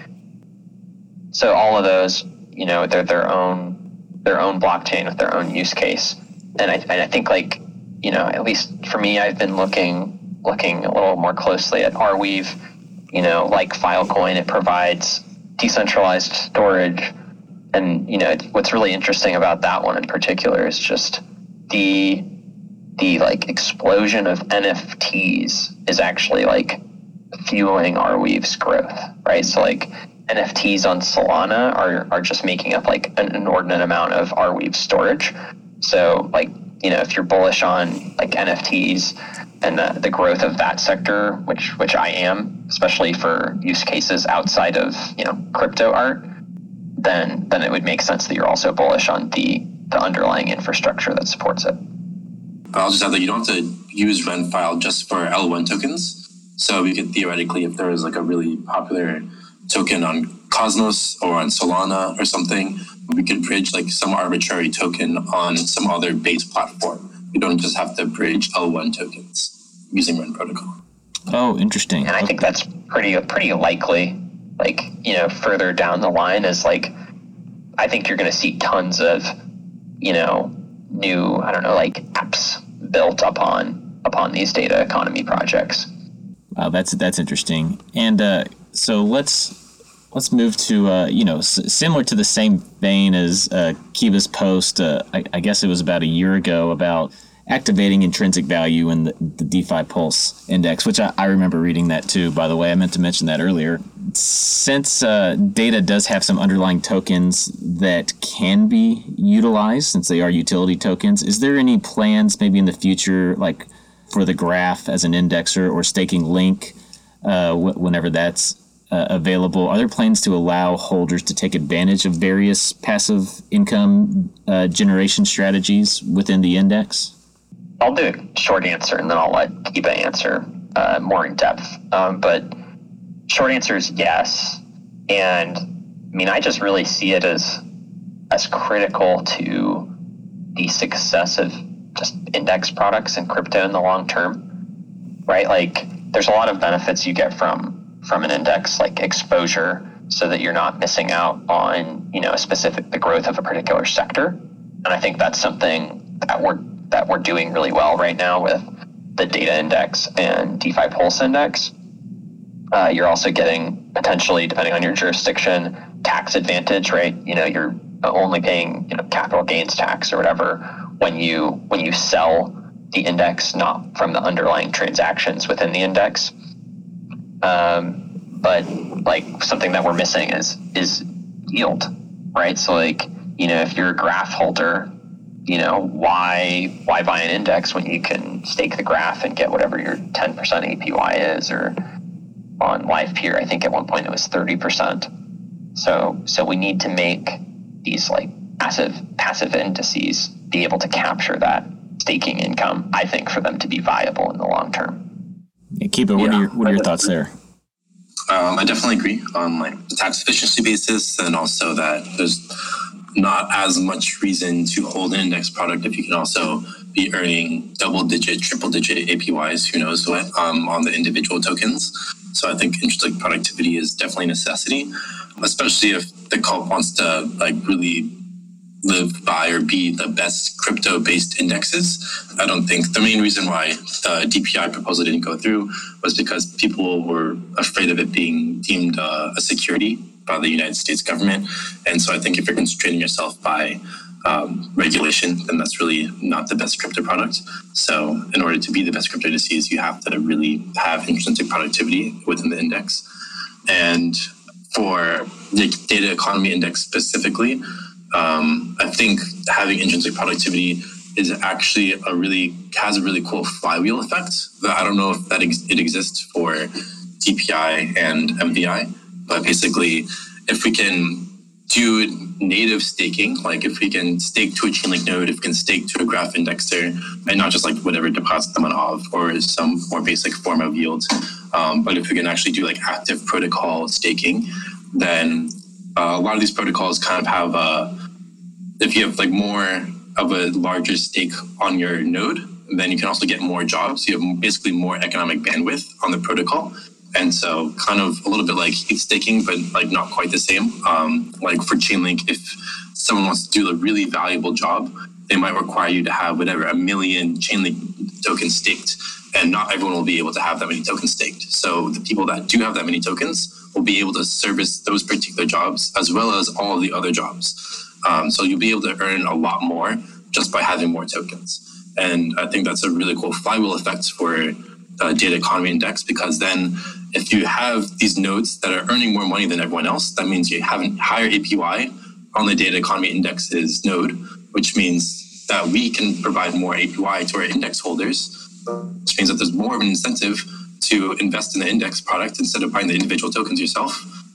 So all of those, you know, they're their own their own blockchain with their own use case, and I, and I think like you know, at least for me, I've been looking looking a little more closely at Arweave. You know, like Filecoin, it provides decentralized storage, and you know, what's really interesting about that one in particular is just the the like explosion of NFTs is actually like fueling Arweave's growth, right? So like NFTs on Solana are, are just making up like an inordinate amount of Arweave storage. So like you know, if you're bullish on like NFTs and the, the growth of that sector, which which I am, especially for use cases outside of you know crypto art, then then it would make sense that you're also bullish on the the underlying infrastructure that supports it. I'll just add that you don't have to use renFIL just for L1 tokens. So we could theoretically, if there is like a really popular token on Cosmos or on Solana or something, we could bridge like some arbitrary token on some other base platform. We don't just have to bridge L1 tokens using Ren protocol. Oh, interesting. And I think that's pretty pretty likely. Like you know, further down the line is like, I think you're going to see tons of, you know, new I don't know like apps built upon upon these data economy projects. Wow, that's that's interesting. And uh, so let's let's move to uh, you know s- similar to the same vein as uh, Kiba's post. Uh, I, I, guess it was about a year ago about activating intrinsic value in the, the DeFi Pulse index, which I, I, remember reading that too. By the way, I meant to mention that earlier. Since uh, data does have some underlying tokens that can be utilized, since they are utility tokens, is there any plans maybe in the future, like for the graph as an indexer or staking link, uh, whenever that's uh, available. Are there plans to allow holders to take advantage of various passive income uh, generation strategies within the index? I'll do a short answer and then I'll let Kiba answer uh, more in depth. Um, but short answer is yes. And I mean, I just really see it as as critical to the success of just index products and crypto in the long term, right? Like, there's a lot of benefits you get from from an index like exposure so that you're not missing out on you know a specific the growth of a particular sector. And i think that's something that we're that we're doing really well right now with the data index and defi pulse index. Uh, you're also getting potentially depending on your jurisdiction tax advantage right? You know you're only paying you know capital gains tax or whatever when you when you sell the index not from the underlying transactions within the index um, but like something that we're missing is is yield, right? So like you know if you're a graph holder, you know why why buy an index when you can stake the graph and get whatever your 10% APY is, or on Livepeer, I think at one point it was 30%. So so we need to make these like passive passive indices be able to capture that staking income. I think for them to be viable in the long term. Kiba. What yeah, are your what are your thoughts there? Um, I definitely agree on like the tax efficiency basis, and also that there's not as much reason to hold an index product if you can also be earning double digit, triple digit APYs, who knows what, um, on the individual tokens. So I think intrinsic productivity is definitely a necessity, especially if the co-op wants to like really live by or be the best crypto based indexes. I don't think the main reason why the DPI proposal didn't go through was because people were afraid of it being deemed uh, a security by the United States government. And so I think if you're constraining yourself by um, regulation, then that's really not the best crypto product. So, in order to be the best crypto indices, you have to really have intrinsic productivity within the index. And for the data economy index specifically, um, I think having intrinsic productivity is actually a really has a really cool flywheel effect. I don't know if that ex- it exists for DPI and MVI, but basically, if we can do native staking, like if we can stake to a Chainlink node, if we can stake to a graph indexer, and not just like whatever deposit them on Aave or some more basic form of yield, um, but if we can actually do like active protocol staking, then uh, a lot of these protocols kind of have a, if you have like more of a larger stake on your node, then you can also get more jobs. You have basically more economic bandwidth on the protocol. And so, kind of a little bit like ETH staking, but like not quite the same. Um, like for Chainlink, if someone wants to do a really valuable job, they might require you to have whatever a million Chainlink tokens staked, and not everyone will be able to have that many tokens staked. So the people that do have that many tokens will be able to service those particular jobs as well as all the other jobs. Um, so you'll be able to earn a lot more just by having more tokens. And I think that's a really cool flywheel effect for the data economy index because then if you have these nodes that are earning more money than everyone else, that means you have a higher APY on the data economy index's node, which means that we can provide more APY to our index holders, which means that there's more of an incentive to invest in the index product instead of buying the individual tokens yourself,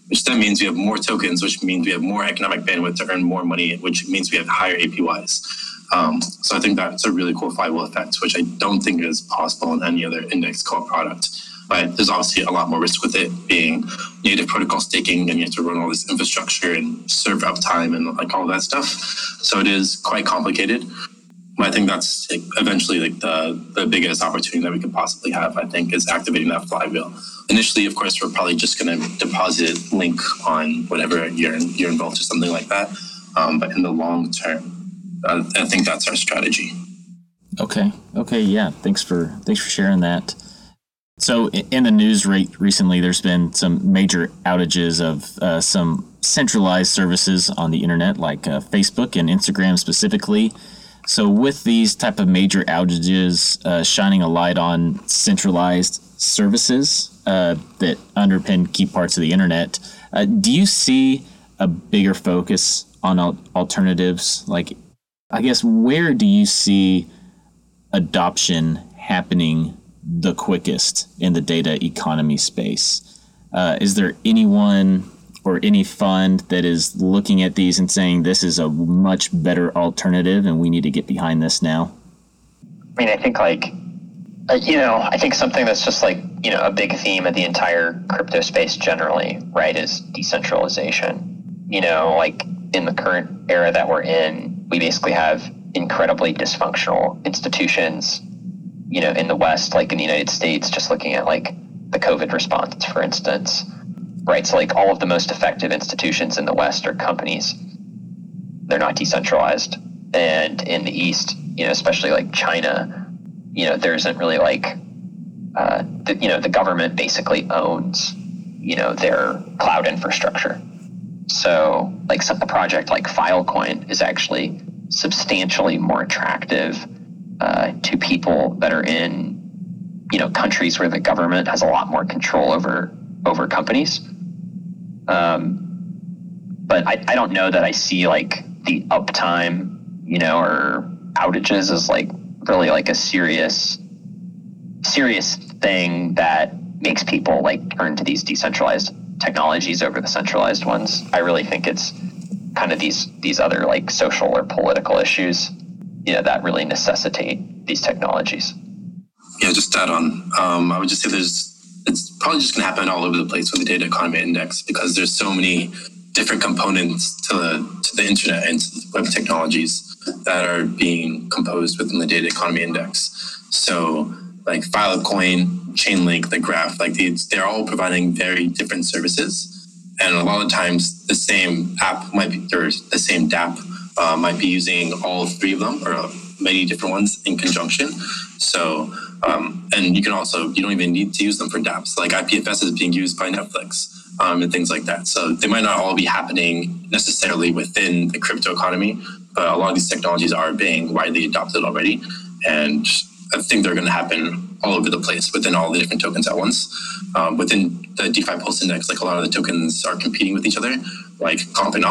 which then means we have more tokens, which means we have more economic bandwidth to earn more money, which means we have higher APYs. Um, so I think that's a really cool flywheel effect, which I don't think is possible in any other index co-op product. But there's obviously a lot more risk with it being native protocol staking, and you have to run all this infrastructure and serve uptime and like all that stuff. So it is quite complicated. I think that's eventually like the the biggest opportunity that we could possibly have. I think is activating that flywheel. Initially, of course, we're probably just going to deposit link on whatever you're you're involved or something like that. Um, but in the long term, uh, I think that's our strategy. Okay. Okay. Yeah. Thanks for thanks for sharing that. So, in the news rate recently, there's been some major outages of uh, some centralized services on the internet, like uh, Facebook and Instagram specifically. So, with these type of major outages, uh, shining a light on centralized services uh, that underpin key parts of the internet, uh, do you see a bigger focus on al- alternatives? Like, I guess, where do you see adoption happening the quickest in the data economy space. Uh, is there anyone or any fund that is looking at these and saying this is a much better alternative and we need to get behind this now? I mean, I think like, uh, you know, I think something that's just like, you know, a big theme of the entire crypto space generally, right, is decentralization. You know, like in the current era that we're in, we basically have incredibly dysfunctional institutions you know, in the West, like in the United States, just looking at like the COVID response, for instance, right? So, like all of the most effective institutions in the West are companies. They're not decentralized. And in the East, you know, especially like China, you know, there isn't really like, uh, the, you know, the government basically owns, you know, their cloud infrastructure. So, like, some, a project like Filecoin is actually substantially more attractive uh, to people that are in you know countries where the government has a lot more control over over companies. Um, but I, I don't know that I see like the uptime, you know, or outages as like really like a serious serious thing that makes people like turn to these decentralized technologies over the centralized ones. I really think it's kind of these these other like social or political issues you know, that really necessitate these technologies. Yeah, just add on, um, I would just say there's it's probably just going to happen all over the place with the data economy index because there's so many different components to the to the internet and to the web technologies that are being composed within the data economy index. So like Filecoin, Chainlink, the Graph, like these, they're all providing very different services. And a lot of times the same app might be, or the same DApp uh, might be using all three of them or many different ones in conjunction. So, um, and you can also, you don't even need to use them for dApps. Like IPFS is being used by Netflix um, and things like that. So they might not all be happening necessarily within the crypto economy, but a lot of these technologies are being widely adopted already. And I think they're going to happen all over the place within all the different tokens at once. Um, within the DeFi Pulse Index, like a lot of the tokens are competing with each other, like Comp and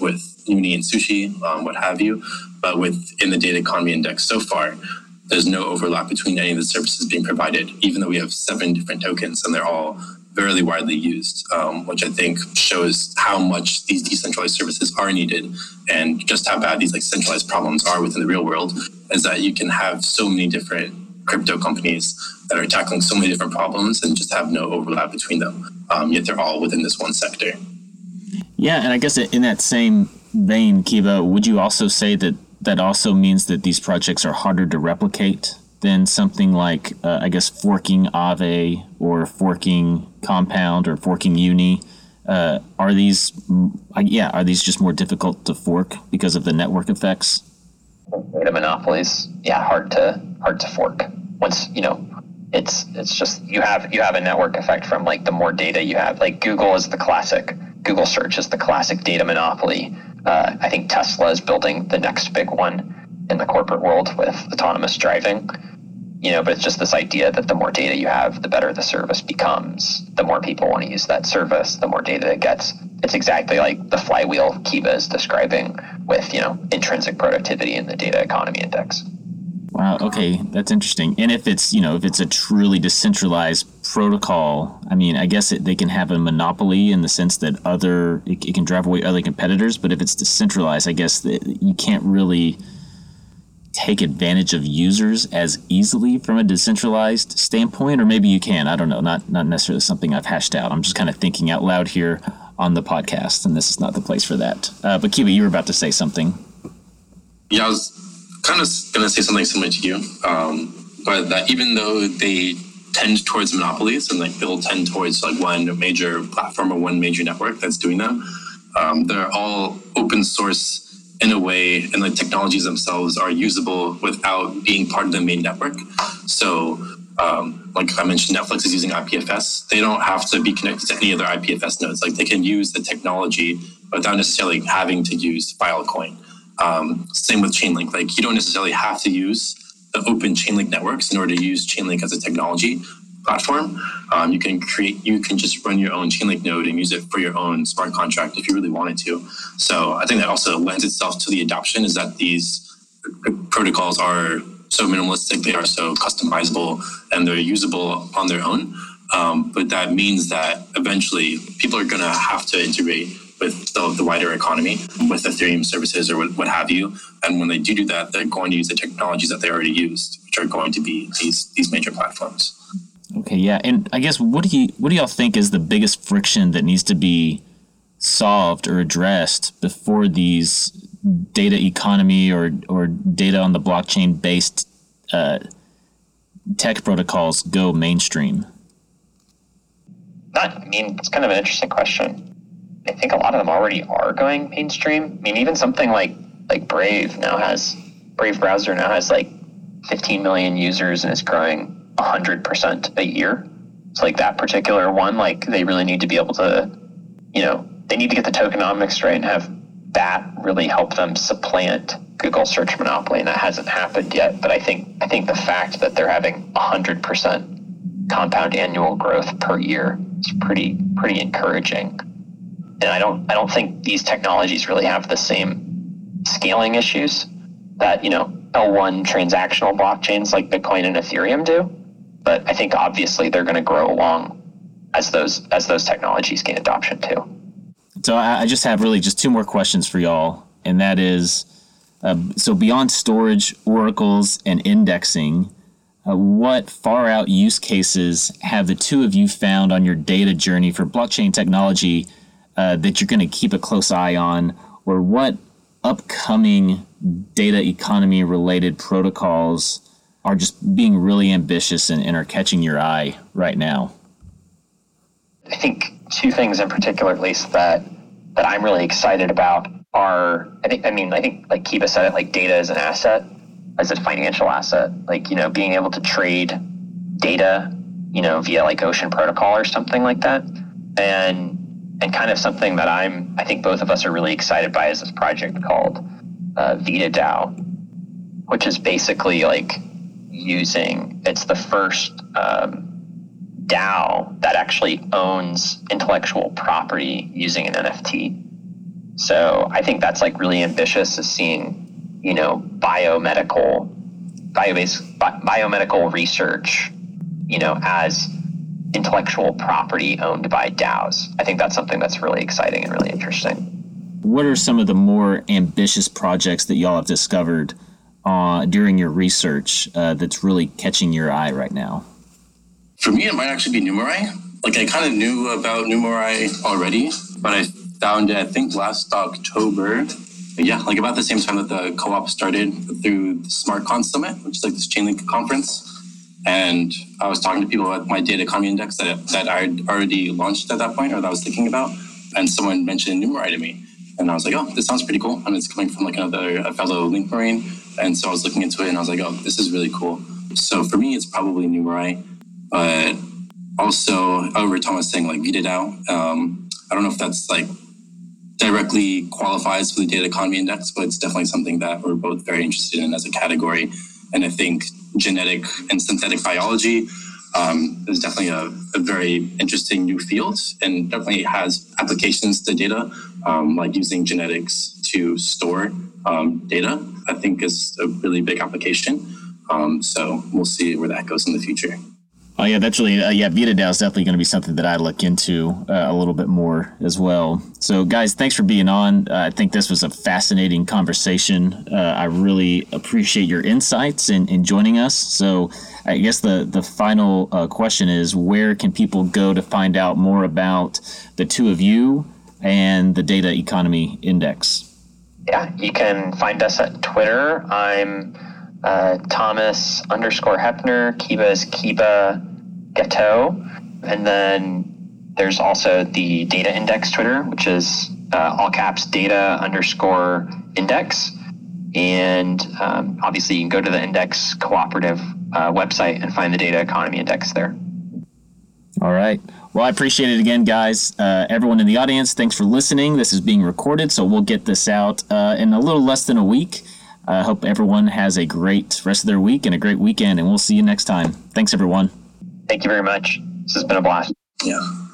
with Uni and Sushi, um, what have you. Within the Data Economy Index so far, there's no overlap between any of the services being provided, even though we have seven different tokens and they're all very widely used, um, which I think shows how much these decentralized services are needed and just how bad these like centralized problems are within the real world. Is that you can have so many different crypto companies that are tackling so many different problems and just have no overlap between them, um, yet they're all within this one sector. Yeah, and I guess in that same vein, Kiba, would you also say that that also means that these projects are harder to replicate than something like, uh, I guess, forking Aave or forking Compound or forking Uni. Uh, are these, uh, yeah, are these just more difficult to fork because of the network effects? Data monopolies, yeah, hard to hard to fork. Once you know, it's it's just you have you have a network effect from like the more data you have. Like Google is the classic. Google search is the classic data monopoly. Uh, I think Tesla is building the next big one in the corporate world with autonomous driving. You know, but it's just this idea that the more data you have, the better the service becomes. The more people want to use that service, the more data it gets. It's exactly like the flywheel Kiba is describing with, you know, intrinsic productivity in the data economy index. Wow. Okay, that's interesting. And if it's you know if it's a truly decentralized protocol, I mean, I guess it, they can have a monopoly in the sense that other it, it, can drive away other competitors. But if it's decentralized, I guess you can't really take advantage of users as easily from a decentralized standpoint, or maybe you can. I don't know. Not not necessarily something I've hashed out. I'm just kind of thinking out loud here on the podcast, and this is not the place for that. Uh, but Kiba, you were about to say something. Yeah, I was kind of going to say something similar to you, um, but that even though they tend towards monopolies and like they'll tend towards like one major platform or one major network that's doing them, um, they're all open source in a way, and the technologies themselves are usable without being part of the main network. So, um, like I mentioned, Netflix is using IPFS. They don't have to be connected to any other IPFS nodes. Like they can use the technology without necessarily having to use Filecoin. Um, same with Chainlink. Like you don't necessarily have to use the open Chainlink networks in order to use Chainlink as a technology platform. Um, you can create, you can just run your own Chainlink node and use it for your own smart contract if you really wanted to. So I think that also lends itself to the adoption is that these protocols are so minimalistic, they are so customizable, and they're usable on their own. Um, but that means that eventually people are going to have to integrate with the, the, wider economy, with Ethereum services or what, have you. And when they do do that, they're going to use the technologies that they already used, which are going to be these these major platforms. Okay, yeah, and I guess what do you what do y'all think is the biggest friction that needs to be solved or addressed before these data economy or or data on the blockchain based uh, tech protocols go mainstream? Not, I mean, it's kind of an interesting question. I think a lot of them already are going mainstream. I mean, even something like like Brave now has Brave browser now has like 15 million users and is growing 100% a year. So like that particular one, like they really need to be able to, you know, they need to get the tokenomics right and have that really help them supplant Google search monopoly, and that hasn't happened yet. But I think I think the fact that they're having 100% compound annual growth per year is pretty pretty encouraging and I don't I don't think these technologies really have the same scaling issues that you know L1 transactional blockchains like Bitcoin and Ethereum do. But I think obviously they're going to grow along as those as those technologies gain adoption too. So I just have really just two more questions for y'all, and that is, uh, so beyond storage, oracles, and indexing, uh, what far out use cases have the two of you found on your data journey for blockchain technology uh, that you're going to keep a close eye on, or what upcoming data economy related protocols are just being really ambitious and, and are catching your eye right now? I think two things in particular, at least that that I'm really excited about are I think I mean I think like Kiba said it like data as an asset, as a financial asset, like you know being able to trade data, you know via like Ocean Protocol or something like that, and and kind of something that I'm I think both of us are really excited by is this project called uh, Vita DAO, which is basically like using it's the first um, DAO that actually owns intellectual property using an NFT. So I think that's like really ambitious is seeing, you know, biomedical, bio-based, bi- biomedical research, you know, as intellectual property owned by DAOs. I think that's something that's really exciting and really interesting. What are some of the more ambitious projects that y'all have discovered uh, during your research uh, that's really catching your eye right now? For me, it might actually be Numerai. Like I kind of knew about Numerai already, but I found it, I think, last October. Yeah, like about the same time that the co-op started through the SmartCon Summit, which is like this Chainlink conference. And I was talking to people at my data economy index that, that I'd already launched at that point or that I was thinking about. And someone mentioned Numerai to me. And I was like, oh, this sounds pretty cool. And it's coming from like another a fellow Link Marine. And so I was looking into it and I was like, oh, this is really cool. So for me, it's probably Numerai. But also, over Tom was saying like Vita DAO. Um, I don't know if that's like directly qualifies for the data economy index, but it's definitely something that we're both very interested in as a category. And I think genetic and synthetic biology um, is definitely a, a, very interesting new field and definitely has applications to data, um, like using genetics to store um, data, I think is a really big application. Um, so we'll see where that goes in the future. Oh yeah, that's really uh, yeah. Vita DAO is definitely going to be something that I look into uh, a little bit more as well. So guys, thanks for being on. Uh, I think this was a fascinating conversation. Uh, I really appreciate your insights and in, in, joining us. So I guess the the final uh, question is, where can people go to find out more about the two of you and the Data Economy Index? Yeah, you can find us at Twitter. I'm uh, Thomas underscore Hepner. Kiba is Kiba Gateaux. And then there's also the data index Twitter, which is uh, all caps data underscore index. And um, obviously, you can go to the index cooperative uh, website and find the data economy index there. All right. Well, I appreciate it again, guys. Uh, everyone in the audience, thanks for listening. This is being recorded, so we'll get this out uh, in a little less than a week. I hope everyone has a great rest of their week and a great weekend, and we'll see you next time. Thanks, everyone. Thank you very much. This has been a blast. Yeah.